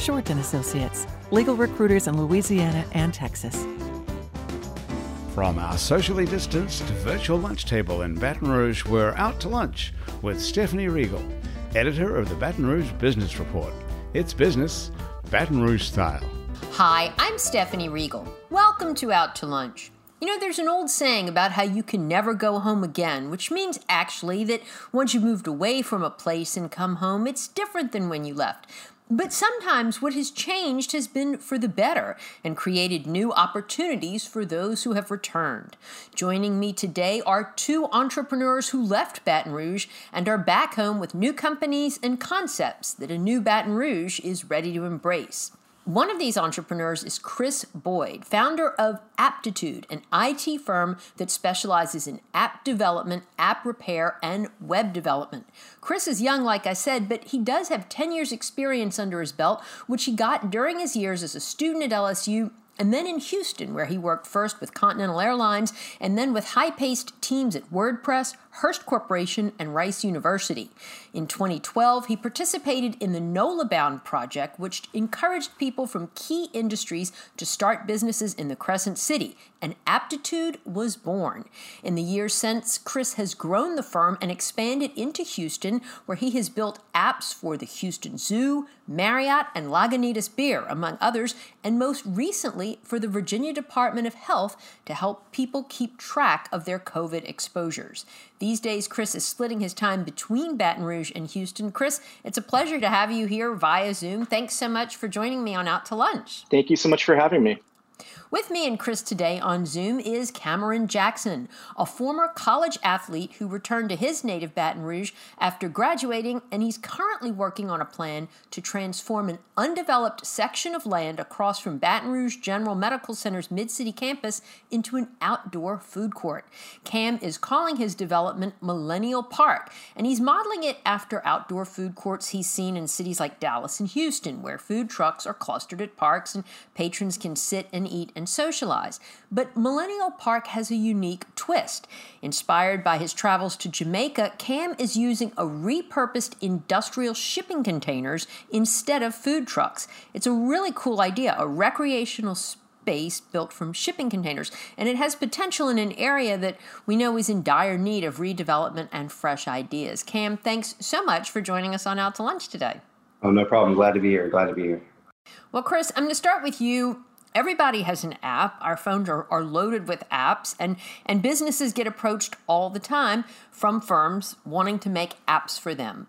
Shorten Associates, legal recruiters in Louisiana and Texas. From our socially distanced virtual lunch table in Baton Rouge, we're out to lunch with Stephanie Riegel, editor of the Baton Rouge Business Report. It's business, Baton Rouge style. Hi, I'm Stephanie Riegel. Welcome to Out to Lunch. You know, there's an old saying about how you can never go home again, which means actually that once you've moved away from a place and come home, it's different than when you left. But sometimes what has changed has been for the better and created new opportunities for those who have returned. Joining me today are two entrepreneurs who left Baton Rouge and are back home with new companies and concepts that a new Baton Rouge is ready to embrace. One of these entrepreneurs is Chris Boyd, founder of Aptitude, an IT firm that specializes in app development, app repair, and web development. Chris is young, like I said, but he does have 10 years' experience under his belt, which he got during his years as a student at LSU and then in Houston, where he worked first with Continental Airlines and then with high paced teams at WordPress, Hearst Corporation, and Rice University. In 2012, he participated in the NOLA Bound project, which encouraged people from key industries to start businesses in the Crescent City, and Aptitude was born. In the years since, Chris has grown the firm and expanded into Houston, where he has built apps for the Houston Zoo, Marriott, and Lagunitas Beer, among others, and most recently for the Virginia Department of Health to help people keep track of their COVID exposures. These days, Chris is splitting his time between Baton Rouge and Houston. Chris, it's a pleasure to have you here via Zoom. Thanks so much for joining me on Out to Lunch. Thank you so much for having me. With me and Chris today on Zoom is Cameron Jackson, a former college athlete who returned to his native Baton Rouge after graduating, and he's currently working on a plan to transform an undeveloped section of land across from Baton Rouge General Medical Center's Mid City campus into an outdoor food court. Cam is calling his development Millennial Park, and he's modeling it after outdoor food courts he's seen in cities like Dallas and Houston, where food trucks are clustered at parks and patrons can sit and eat and socialize. But Millennial Park has a unique twist. Inspired by his travels to Jamaica, Cam is using a repurposed industrial shipping containers instead of food trucks. It's a really cool idea, a recreational space built from shipping containers, and it has potential in an area that we know is in dire need of redevelopment and fresh ideas. Cam, thanks so much for joining us on Out to Lunch today. Oh, no problem. Glad to be here. Glad to be here. Well, Chris, I'm going to start with you everybody has an app. Our phones are, are loaded with apps and and businesses get approached all the time from firms wanting to make apps for them.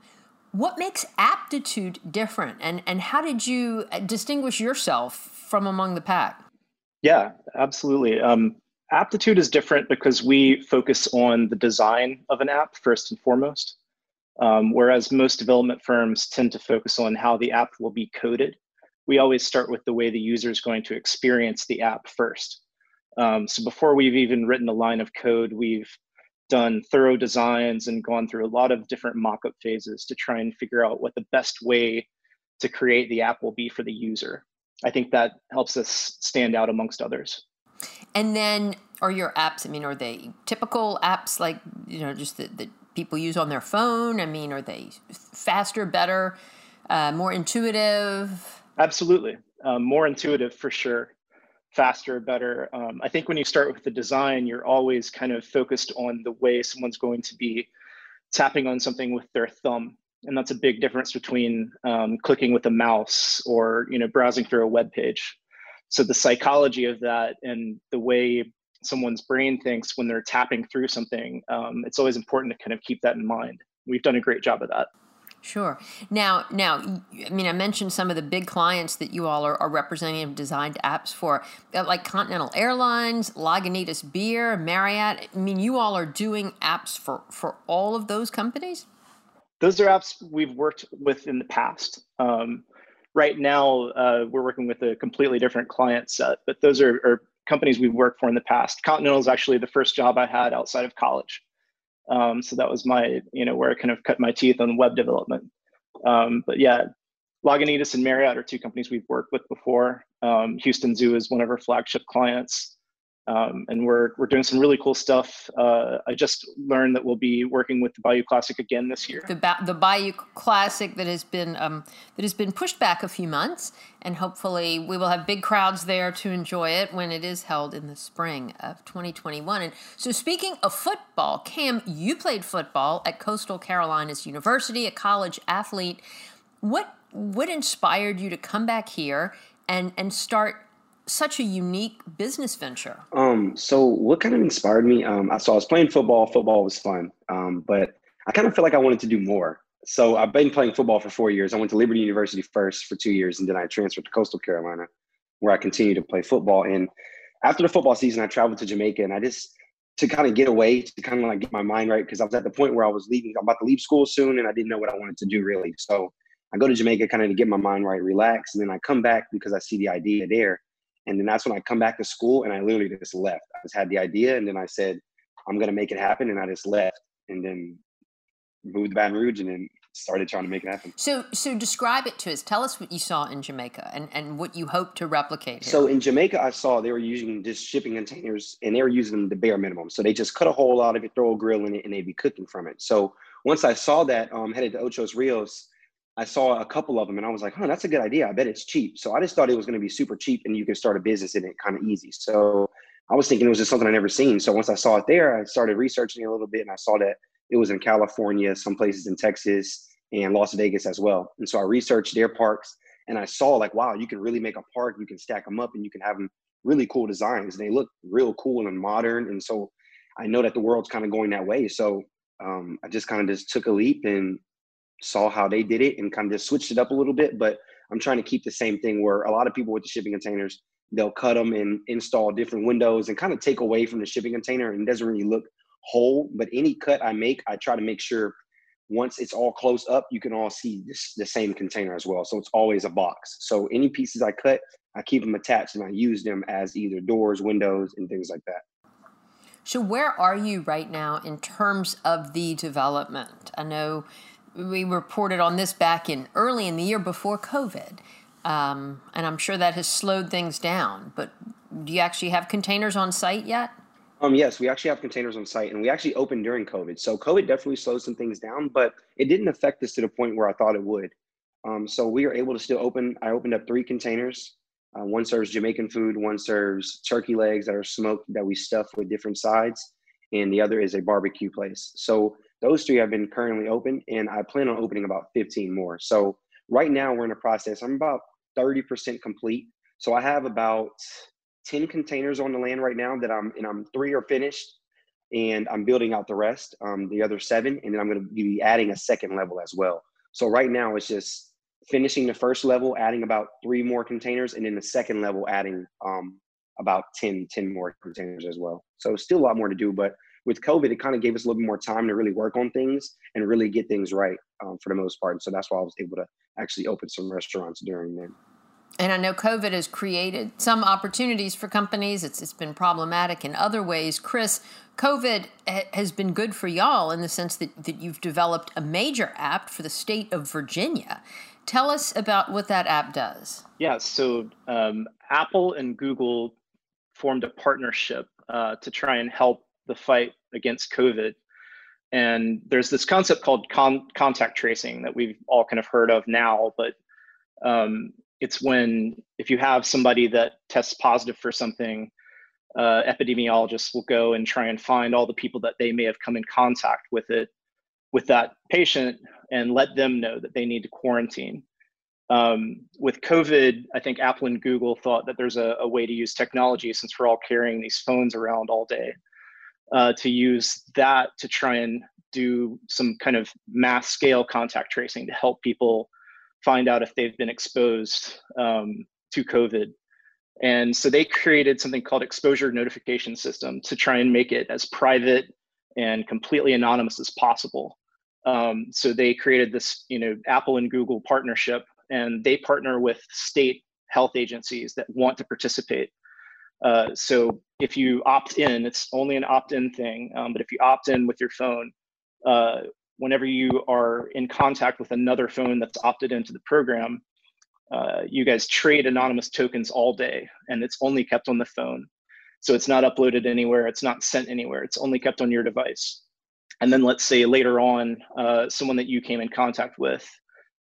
What makes aptitude different and and how did you uh, distinguish yourself from among the pack? Yeah absolutely. Um, aptitude is different because we focus on the design of an app first and foremost um, whereas most development firms tend to focus on how the app will be coded we always start with the way the user is going to experience the app first. Um, so before we've even written a line of code, we've done thorough designs and gone through a lot of different mock-up phases to try and figure out what the best way to create the app will be for the user. I think that helps us stand out amongst others. And then are your apps, I mean, are they typical apps like, you know, just that, people use on their phone? I mean, are they faster, better, uh, more intuitive? Absolutely. Um, more intuitive for sure. Faster, better. Um, I think when you start with the design, you're always kind of focused on the way someone's going to be tapping on something with their thumb. And that's a big difference between um, clicking with a mouse or you know browsing through a web page. So the psychology of that and the way someone's brain thinks when they're tapping through something, um, it's always important to kind of keep that in mind. We've done a great job of that. Sure. Now, now, I mean, I mentioned some of the big clients that you all are, are representing and designed apps for, uh, like Continental Airlines, Lagunitas Beer, Marriott. I mean, you all are doing apps for for all of those companies. Those are apps we've worked with in the past. Um, right now uh, we're working with a completely different client set, but those are, are, companies we've worked for in the past. Continental is actually the first job I had outside of college. Um, so that was my, you know, where I kind of cut my teeth on web development. Um, but yeah, Lagunitas and Marriott are two companies we've worked with before. Um, Houston Zoo is one of our flagship clients. Um, and we're we're doing some really cool stuff. Uh, I just learned that we'll be working with the Bayou Classic again this year. The, ba- the Bayou Classic that has been um, that has been pushed back a few months, and hopefully we will have big crowds there to enjoy it when it is held in the spring of 2021. And so, speaking of football, Cam, you played football at Coastal Carolinas University, a college athlete. What what inspired you to come back here and and start such a unique business venture? Um, so what kind of inspired me? Um, I saw I was playing football. Football was fun, um, but I kind of feel like I wanted to do more. So I've been playing football for four years. I went to Liberty University first for two years, and then I transferred to Coastal Carolina, where I continued to play football. And after the football season, I traveled to Jamaica, and I just to kind of get away, to kind of like get my mind right, because I was at the point where I was leaving. I'm about to leave school soon, and I didn't know what I wanted to do really. So I go to Jamaica kind of to get my mind right, relax, and then I come back because I see the idea there. And then that's when I come back to school and I literally just left. I just had the idea and then I said, I'm gonna make it happen, and I just left and then moved to Baton Rouge and then started trying to make it happen. So so describe it to us. Tell us what you saw in Jamaica and, and what you hope to replicate here. So in Jamaica I saw they were using just shipping containers and they were using the bare minimum. So they just cut a hole out of it, throw a grill in it, and they'd be cooking from it. So once I saw that, um, headed to Ochos Rios, I saw a couple of them and I was like, huh, that's a good idea. I bet it's cheap. So I just thought it was going to be super cheap and you can start a business in it kind of easy. So I was thinking it was just something I never seen. So once I saw it there, I started researching a little bit and I saw that it was in California, some places in Texas and Las Vegas as well. And so I researched their parks and I saw like, wow, you can really make a park. You can stack them up and you can have them really cool designs. They look real cool and modern. And so I know that the world's kind of going that way. So um, I just kind of just took a leap and saw how they did it and kind of just switched it up a little bit. But I'm trying to keep the same thing where a lot of people with the shipping containers, they'll cut them and install different windows and kind of take away from the shipping container and doesn't really look whole. But any cut I make, I try to make sure once it's all close up, you can all see this, the same container as well. So it's always a box. So any pieces I cut, I keep them attached and I use them as either doors, windows, and things like that. So, where are you right now in terms of the development? I know we reported on this back in early in the year before COVID. Um, and I'm sure that has slowed things down. But do you actually have containers on site yet? Um, yes, we actually have containers on site, and we actually opened during COVID. So COVID definitely slowed some things down, but it didn't affect us to the point where I thought it would. Um, so we are able to still open. I opened up three containers. Uh, one serves Jamaican food, one serves turkey legs that are smoked that we stuff with different sides, and the other is a barbecue place. So those three have been currently open, and I plan on opening about 15 more. So right now we're in a process. I'm about 30% complete. So I have about 10 containers on the land right now that I'm and I'm three are finished and I'm building out the rest, um, the other seven, and then I'm going to be adding a second level as well. So right now it's just finishing the first level, adding about three more containers, and then the second level adding um, about 10, 10 more containers as well. So still a lot more to do, but with COVID, it kind of gave us a little bit more time to really work on things and really get things right um, for the most part. And so that's why I was able to actually open some restaurants during then. And I know COVID has created some opportunities for companies. It's, it's been problematic in other ways. Chris, COVID ha- has been good for y'all in the sense that, that you've developed a major app for the state of Virginia. Tell us about what that app does. Yeah, so um, Apple and Google formed a partnership uh, to try and help the fight against COVID. And there's this concept called con- contact tracing that we've all kind of heard of now, but um, it's when if you have somebody that tests positive for something, uh, epidemiologists will go and try and find all the people that they may have come in contact with it, with that patient, and let them know that they need to quarantine. Um, with COVID, I think Apple and Google thought that there's a, a, way to use technology since we're all carrying these phones around all day uh, to use that to try and do some kind of mass scale contact tracing to help people find out if they've been exposed um, to COVID. And so they created something called exposure notification system to try and make it as private and completely anonymous as possible. Um, so they created this, you know, Apple and Google partnership, and they partner with state health agencies that want to participate. Uh, so if you opt in, it's only an opt-in thing. Um, but if you opt in with your phone, uh, whenever you are in contact with another phone that's opted into the program, uh, you guys trade anonymous tokens all day, and it's only kept on the phone. So it's not uploaded anywhere. It's not sent anywhere. It's only kept on your device. And then let's say later on, uh, someone that you came in contact with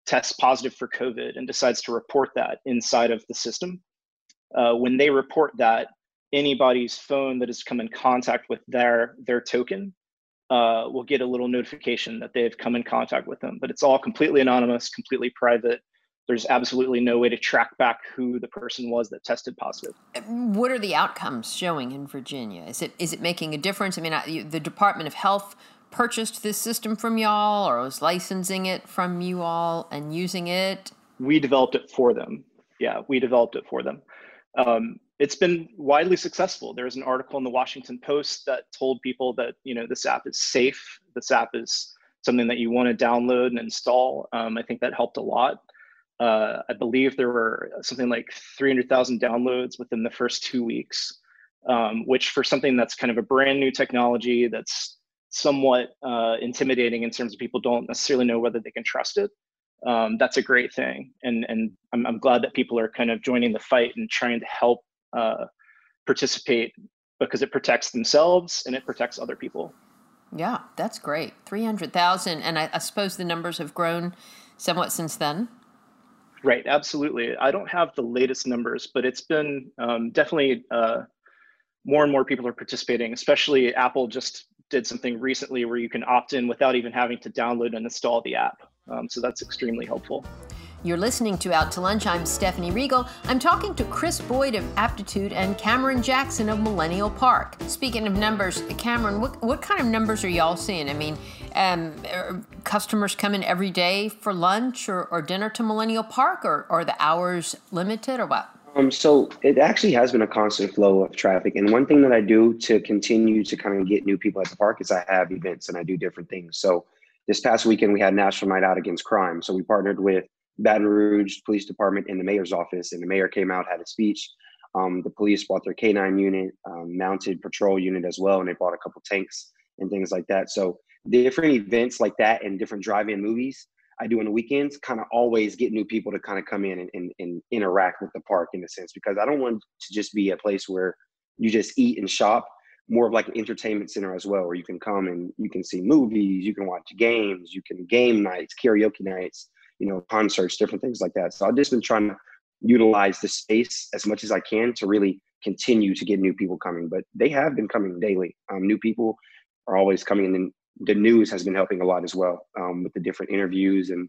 tests positive for COVID and decides to report that inside of the system. Uh, when they report that, anybody's phone that has come in contact with their their token uh, will get a little notification that they've come in contact with them. But it's all completely anonymous, completely private. There's absolutely no way to track back who the person was that tested positive. What are the outcomes showing in Virginia? Is it is it making a difference? I mean, I, the Department of Health purchased this system from y'all, or was licensing it from you all and using it? We developed it for them. Yeah, we developed it for them. Um, it's been widely successful. There was an article in the Washington Post that told people that you know this app is safe. This app is something that you want to download and install. Um, I think that helped a lot. Uh, I believe there were something like 300,000 downloads within the first two weeks, um, which for something that's kind of a brand new technology that's somewhat uh, intimidating in terms of people don't necessarily know whether they can trust it. Um, that's a great thing, and and I'm, I'm glad that people are kind of joining the fight and trying to help uh, participate because it protects themselves and it protects other people. Yeah, that's great. 300,000. And I, I, suppose the numbers have grown somewhat since then. Right, absolutely. I don't have the latest numbers, but it's been um, definitely uh, more and more people are participating, especially Apple just did something recently where you can opt in without even having to download and install the app. Um, so that's extremely helpful. You're listening to Out to Lunch. I'm Stephanie Riegel. I'm talking to Chris Boyd of Aptitude and Cameron Jackson of Millennial Park. Speaking of numbers, Cameron, what, what kind of numbers are y'all seeing? I mean, um, customers coming every day for lunch or, or dinner to Millennial Park, or, or the hours limited, or what? Um, so it actually has been a constant flow of traffic. And one thing that I do to continue to kind of get new people at the park is I have events and I do different things. So this past weekend we had National Night Out Against Crime. So we partnered with Baton Rouge Police Department in the mayor's office, and the mayor came out, had a speech. Um, the police brought their canine unit, um, mounted patrol unit as well, and they brought a couple tanks and things like that. So different events like that and different drive-in movies I do on the weekends kind of always get new people to kind of come in and, and, and interact with the park in a sense because I don't want to just be a place where you just eat and shop more of like an entertainment center as well where you can come and you can see movies you can watch games you can game nights karaoke nights you know, concerts, different things like that. So I've just been trying to utilize the space as much as I can to really continue to get new people coming. But they have been coming daily. Um, new people are always coming in. And the news has been helping a lot as well um, with the different interviews and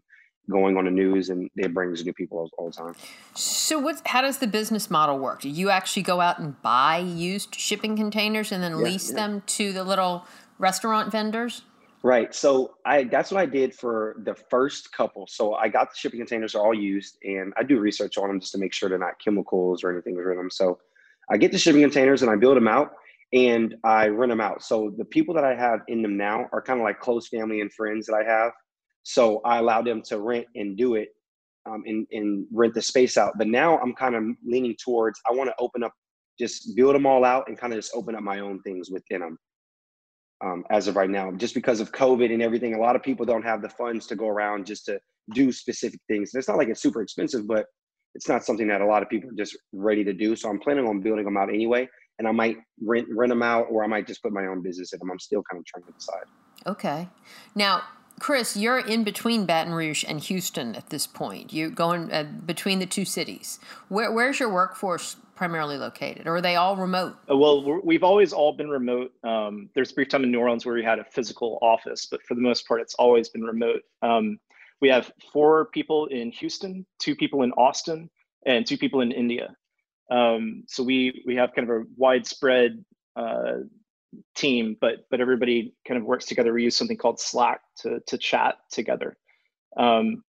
going on the news and it brings new people all, all the time. So what how does the business model work? Do you actually go out and buy used shipping containers and then yeah, lease yeah. them to the little restaurant vendors? Right. So I that's what I did for the first couple. So I got the shipping containers are all used and I do research on them just to make sure they're not chemicals or anything in them. So I get the shipping containers and I build them out and I rent them out. So the people that I have in them now are kind of like close family and friends that I have. So I allow them to rent and do it um, and, and rent the space out. But now I'm kind of leaning towards I want to open up, just build them all out and kind of just open up my own things within them um, as of right now, just because of COVID and everything. A lot of people don't have the funds to go around just to do specific things. And it's not like it's super expensive, but it's not something that a lot of people are just ready to do. So I'm planning on building them out anyway. And I might rent rent them out, or I might just put my own business in them. I'm still kind of trying to decide. Okay. Now, Chris, you're in between Baton Rouge and Houston at this point. You're going uh, between the two cities. Where, where's your workforce primarily located, or are they all remote? Uh, well, we've always all been remote. Um, there's a brief time in New Orleans where we had a physical office, but for the most part, it's always been remote. Um, we have four people in Houston, two people in Austin, and two people in India. Um, so we we have kind of a widespread uh, team, but but everybody kind of works together. We use something called Slack to to chat together, um,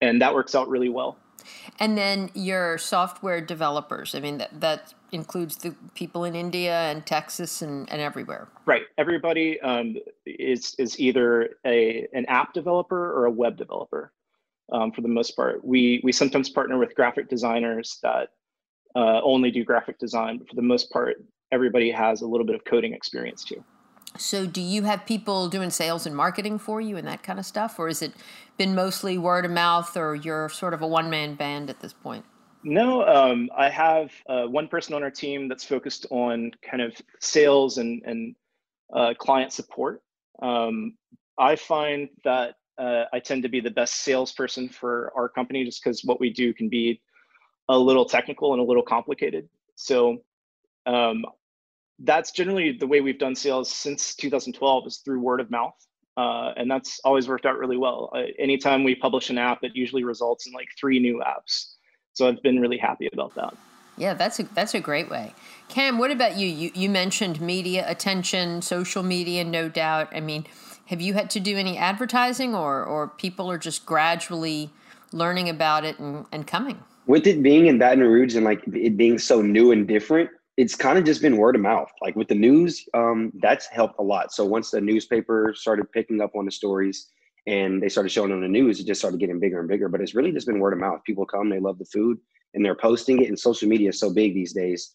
and that works out really well. And then your software developers. I mean, that, that includes the people in India and Texas and, and everywhere. Right. Everybody um, is is either a an app developer or a web developer. um, for the most part. We we sometimes partner with graphic designers that uh, only do graphic design, but for the most part, everybody has a little bit of coding experience too. So, do you have people doing sales and marketing for you and that kind of stuff, or has it been mostly word of mouth, or you're sort of a one man band at this point? No, um, I have uh, one person on our team that's focused on kind of sales and and uh, client support. Um, I find that uh, I tend to be the best salesperson for our company just because what we do can be a little technical and a little complicated. So um, that's generally the way we've done sales since 2012 is through word of mouth. Uh, and that's always worked out really well. Uh, anytime we publish an app, it usually results in like three new apps. So I've been really happy about that. Yeah, that's a that's a great way. Cam, what about you? You you mentioned media attention, social media, no doubt. I mean, have you had to do any advertising or or people are just gradually learning about it and, and coming? With it being in Baton Rouge and like it being so new and different, it's kind of just been word of mouth. Like with the news, um, that's helped a lot. So once the newspaper started picking up on the stories and they started showing on the news, it just started getting bigger and bigger. But it's really just been word of mouth. People come, they love the food, and they're posting it. And social media is so big these days.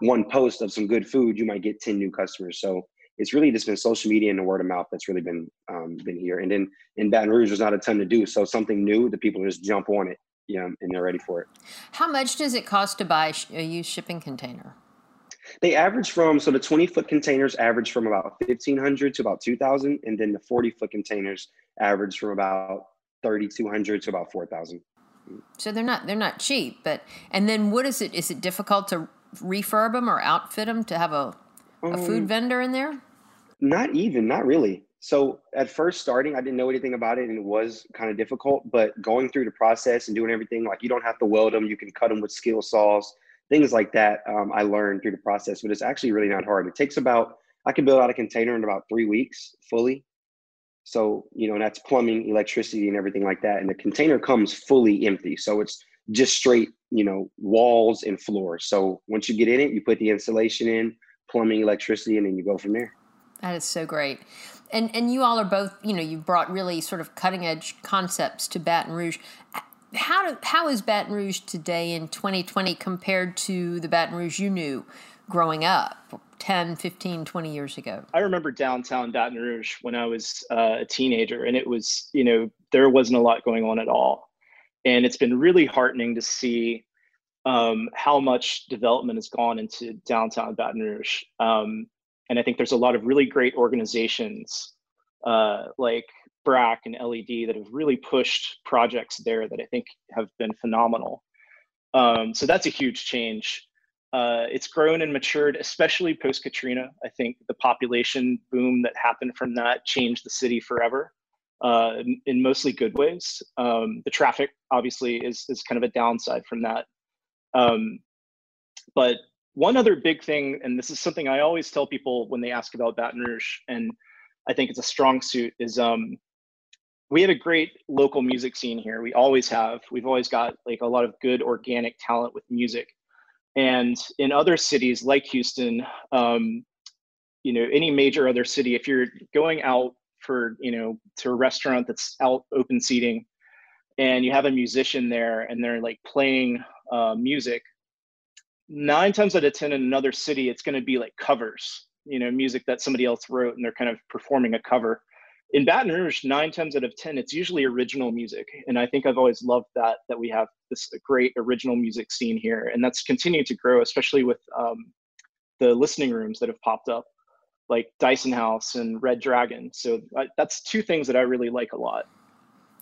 One post of some good food, you might get ten new customers. So it's really just been social media and the word of mouth that's really been um, been here. And then in Baton Rouge, there's not a ton to do. So something new, the people just jump on it, yeah, and they're ready for it. How much does it cost to buy a used shipping container? They average from so the 20 foot containers average from about 1500 to about 2000, and then the 40 foot containers average from about 3200 to about 4000. So they're not they're not cheap, but and then what is it? Is it difficult to refurb them or outfit them to have a a food um, vendor in there? Not even, not really. So at first starting, I didn't know anything about it and it was kind of difficult, but going through the process and doing everything, like you don't have to weld them, you can cut them with skill saws things like that um, I learned through the process, but it's actually really not hard. It takes about, I can build out a container in about three weeks fully. So, you know, that's plumbing, electricity, and everything like that. And the container comes fully empty. So it's just straight, you know, walls and floors. So once you get in it, you put the insulation in, plumbing, electricity, and then you go from there. That is so great. And and you all are both, you know, you've brought really sort of cutting edge concepts to Baton Rouge how do, how is Baton Rouge today in 2020 compared to the Baton Rouge you knew growing up 10, 15, 20 years ago? I remember downtown Baton Rouge when I was uh, a teenager, and it was, you know, there wasn't a lot going on at all. And it's been really heartening to see um, how much development has gone into downtown Baton Rouge. Um, and I think there's a lot of really great organizations uh, like BRAC and LED that have really pushed projects there that I think have been phenomenal. Um, so that's a huge change. Uh, it's grown and matured, especially post Katrina. I think the population boom that happened from that changed the city forever uh, in, in, mostly good ways. Um, the traffic obviously is, is kind of a downside from that. Um, but one other big thing, and this is something I always tell people when they ask about Baton Rouge, and I think it's a strong suit, is um, we have a great local music scene here. We always have. We've always got like a lot of good organic talent with music. And in other cities like Houston, um, you know, any major other city, if you're going out for, you know, to a restaurant that's out open seating and you have a musician there and they're like playing uh, music, nine times out of 10 in another city, it's going to be like covers, you know, music that somebody else wrote and they're kind of performing a cover in Baton Rouge, nine times out of ten, it's usually original music, and I think I've always loved that that we have this great original music scene here, and that's continued to grow, especially with um, the listening rooms that have popped up, like Dyson House and Red Dragon. So I, that's two things that I really like a lot.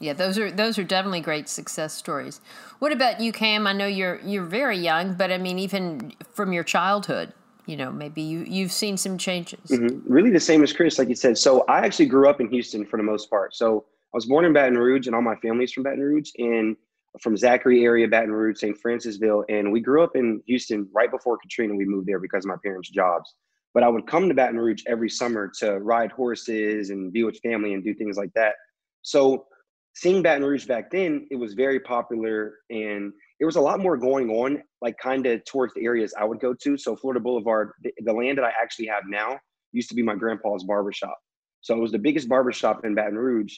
Yeah, those are those are definitely great success stories. What about you, Cam? I know you're you're very young, but I mean, even from your childhood, you know maybe you you've seen some changes. Mm-hmm. really the same as chris like you said. So i actually grew up in houston for the most part. So i was born in baton rouge and all my family's from baton rouge and from zachary area baton rouge st francisville. And we grew up in houston right before katrina we moved there because of my parents jobs. But i would come to baton rouge every summer to ride horses and be with family and do things like that. So seeing baton rouge back then it was very popular and there was a lot more going on, like kind of towards the areas I would go to. So Florida Boulevard, the, the, land that I actually have now used to be my grandpa's barbershop. So it was the biggest barbershop in Baton Rouge.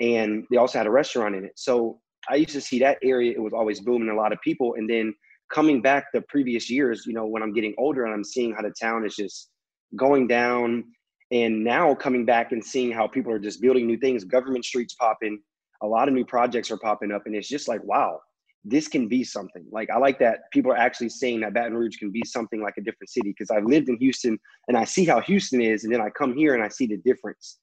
And they also had a restaurant in it. So I used to see that area, it was always booming a lot of people. And then coming back the previous years, you know, when I'm getting older and I'm seeing how the town is just going down. And now coming back and seeing how people are just building new things, government streets popping, a lot of new projects are popping up. And it's just like, wow, this can be something. Like I like that people are actually saying that Baton Rouge can be something like a different city because I've lived in Houston and I see how Houston is, and then I come here and I see the difference.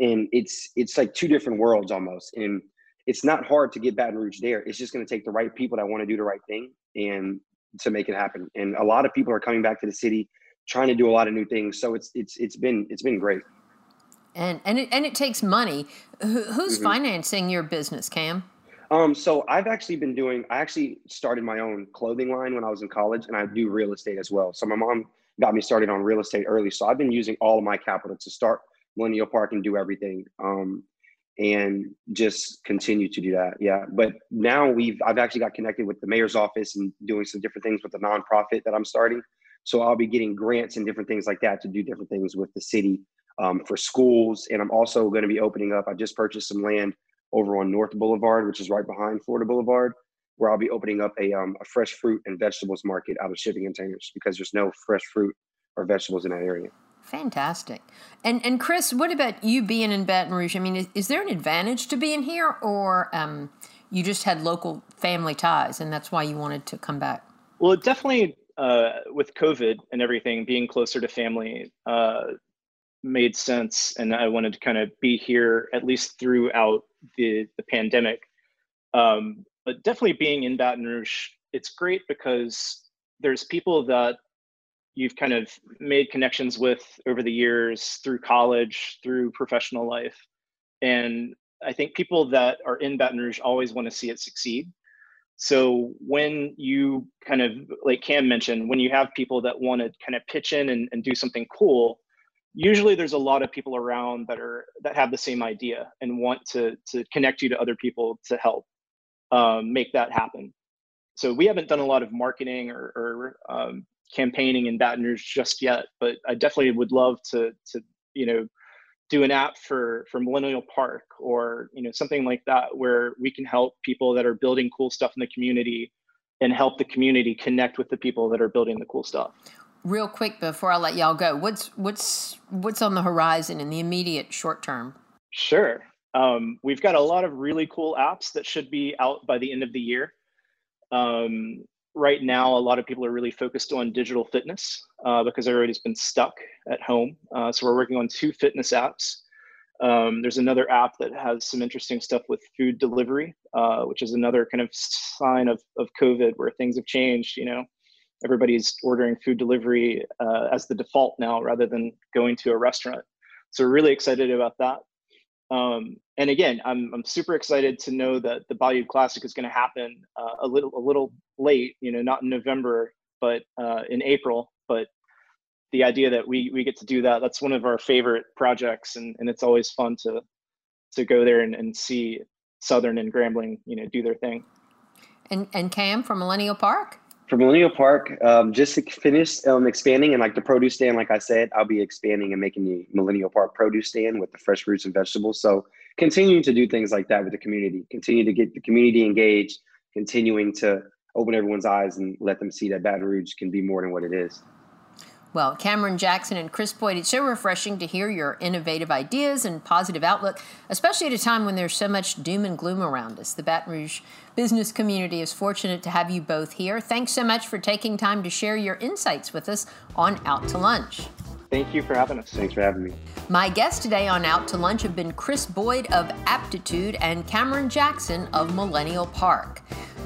And it's it's like two different worlds almost. And it's not hard to get Baton Rouge there. It's just going to take the right people that want to do the right thing and to make it happen. And a lot of people are coming back to the city, trying to do a lot of new things. So it's it's it's been it's been great. And and it and it takes money. Who's mm-hmm. financing your business, Cam? Um, so I've actually been doing. I actually started my own clothing line when I was in college, and I do real estate as well. So my mom got me started on real estate early. So I've been using all of my capital to start Millennial Park and do everything. Um, and just continue to do that. Yeah. But now we've I've actually got connected with the mayor's office and doing some different things with the nonprofit that I'm starting. So I'll be getting grants and different things like that to do different things with the city um, for schools. And I'm also going to be opening up. I just purchased some land over on North Boulevard, which is right behind Florida Boulevard, where I'll be opening up a um, a fresh fruit and vegetables market out of shipping containers because there's no fresh fruit or vegetables in that area. Fantastic. And and Chris, what about you being in Baton Rouge? I mean, is, is there an advantage to being here, or um, you just had local family ties, and that's why you wanted to come back? Well, definitely uh, with COVID and everything, being closer to family uh, made sense, and I wanted to kind of be here at least throughout the the pandemic. Um, but definitely being in Baton Rouge, it's great because there's people that you've kind of made connections with over the years through college, through professional life. And I think people that are in Baton Rouge always want to see it succeed. So when you kind of, like Cam mentioned, when you have people that want to kind of pitch in and, and do something cool, usually there's a lot of people around that are that have the same idea and want to to connect you to other people to help um, make that happen. So we haven't done a lot of marketing or, or um, campaigning in Baton Rouge just yet, but I definitely would love to to you know do an app for for Millennial Park or you know something like that where we can help people that are building cool stuff in the community and help the community connect with the people that are building the cool stuff. Real quick before I let y'all go, what's what's what's on the horizon in the immediate short term? Sure. Um, we've got a lot of really cool apps that should be out by the end of the year. Um, right now, a lot of people are really focused on digital fitness uh, because everybody's been stuck at home. Uh, so we're working on two fitness apps. Um, there's another app that has some interesting stuff with food delivery, uh, which is another kind of sign of, of COVID where things have changed. You know, everybody's ordering food delivery uh, as the default now rather than going to a restaurant. So we're really excited about that. Um, and again, I'm I'm super excited to know that the Bayou Classic is going to happen uh, a little a little late, you know, not in November, but uh, in April. But the idea that we we get to do that that's one of our favorite projects, and and it's always fun to to go there and, and see Southern and Grambling, you know, do their thing. And and Cam from Millennial Park for Millennial Park, um, just to finish um, expanding and like the produce stand, like I said, I'll be expanding and making the Millennial Park produce stand with the fresh fruits and vegetables. So continuing to do things like that with the community, continue to get the community engaged, continuing to open everyone's eyes and let them see that Baton Rouge can be more than what it is. Well, Cameron Jackson and Chris Boyd, it's so refreshing to hear your innovative ideas and positive outlook, especially at a time when there's so much doom and gloom around us. The Baton Rouge business community is fortunate to have you both here. Thanks so much for taking time to share your insights with us on Out to Lunch. Thank you for having us. Thanks for having me. My guests today on Out to Lunch have been Chris Boyd of Aptitude and Cameron Jackson of Millennial Park.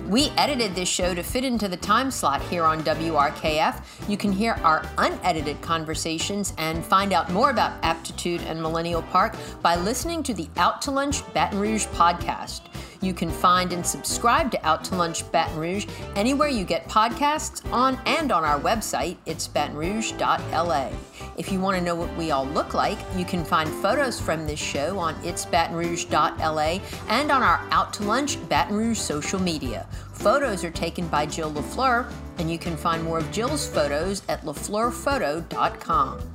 We edited this show to fit into the time slot here on WRKF. You can hear our unedited conversations and find out more about Aptitude and Millennial Park by listening to the Out to Lunch Baton Rouge podcast. You can find and subscribe to Out to Lunch Baton Rouge anywhere you get podcasts on and on our website, it's batonrouge.la. If you want to know what we all look like, you can find photos from this show on itsbatonrouge.la and on our Out to Lunch Baton Rouge social media. Photos are taken by Jill LaFleur, and you can find more of Jill's photos at lafleurphoto.com.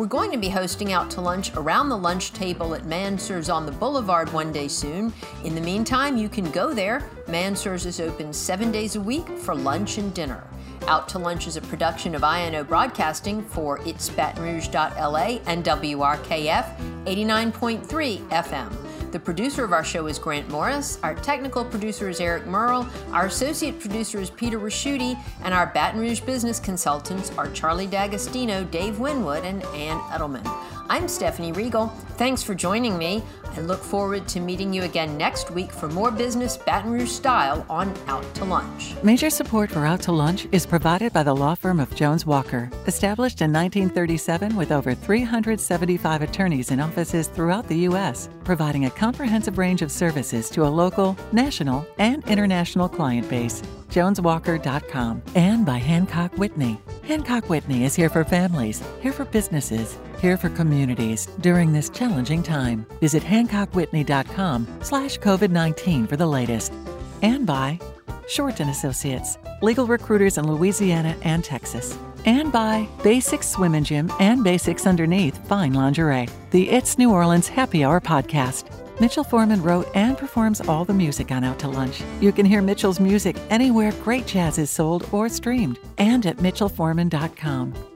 We're going to be hosting out to lunch around the lunch table at Mansur's on the Boulevard one day soon. In the meantime, you can go there. Mansur's is open seven days a week for lunch and dinner. Out to Lunch is a production of INO Broadcasting for It's Baton Rouge.la and WRKF 89.3 FM. The producer of our show is Grant Morris. Our technical producer is Eric Merle. Our associate producer is Peter Ricchiuti. And our Baton Rouge business consultants are Charlie D'Agostino, Dave Winwood, and Ann Edelman. I'm Stephanie Riegel. Thanks for joining me. I look forward to meeting you again next week for more business Baton Rouge style on Out to Lunch. Major support for Out to Lunch is provided by the law firm of Jones Walker, established in 1937 with over 375 attorneys in offices throughout the U.S., providing a comprehensive range of services to a local, national, and international client base. JonesWalker.com and by Hancock Whitney. Hancock Whitney is here for families, here for businesses, here for communities during this challenging time. Visit HancockWhitney.com slash COVID-19 for the latest. And by Shorten Associates, legal recruiters in Louisiana and Texas. And by Basics Swim and Gym and Basics Underneath Fine Lingerie, the It's New Orleans Happy Hour podcast. Mitchell Foreman wrote and performs all the music on Out to Lunch. You can hear Mitchell's music anywhere great jazz is sold or streamed and at mitchellforeman.com.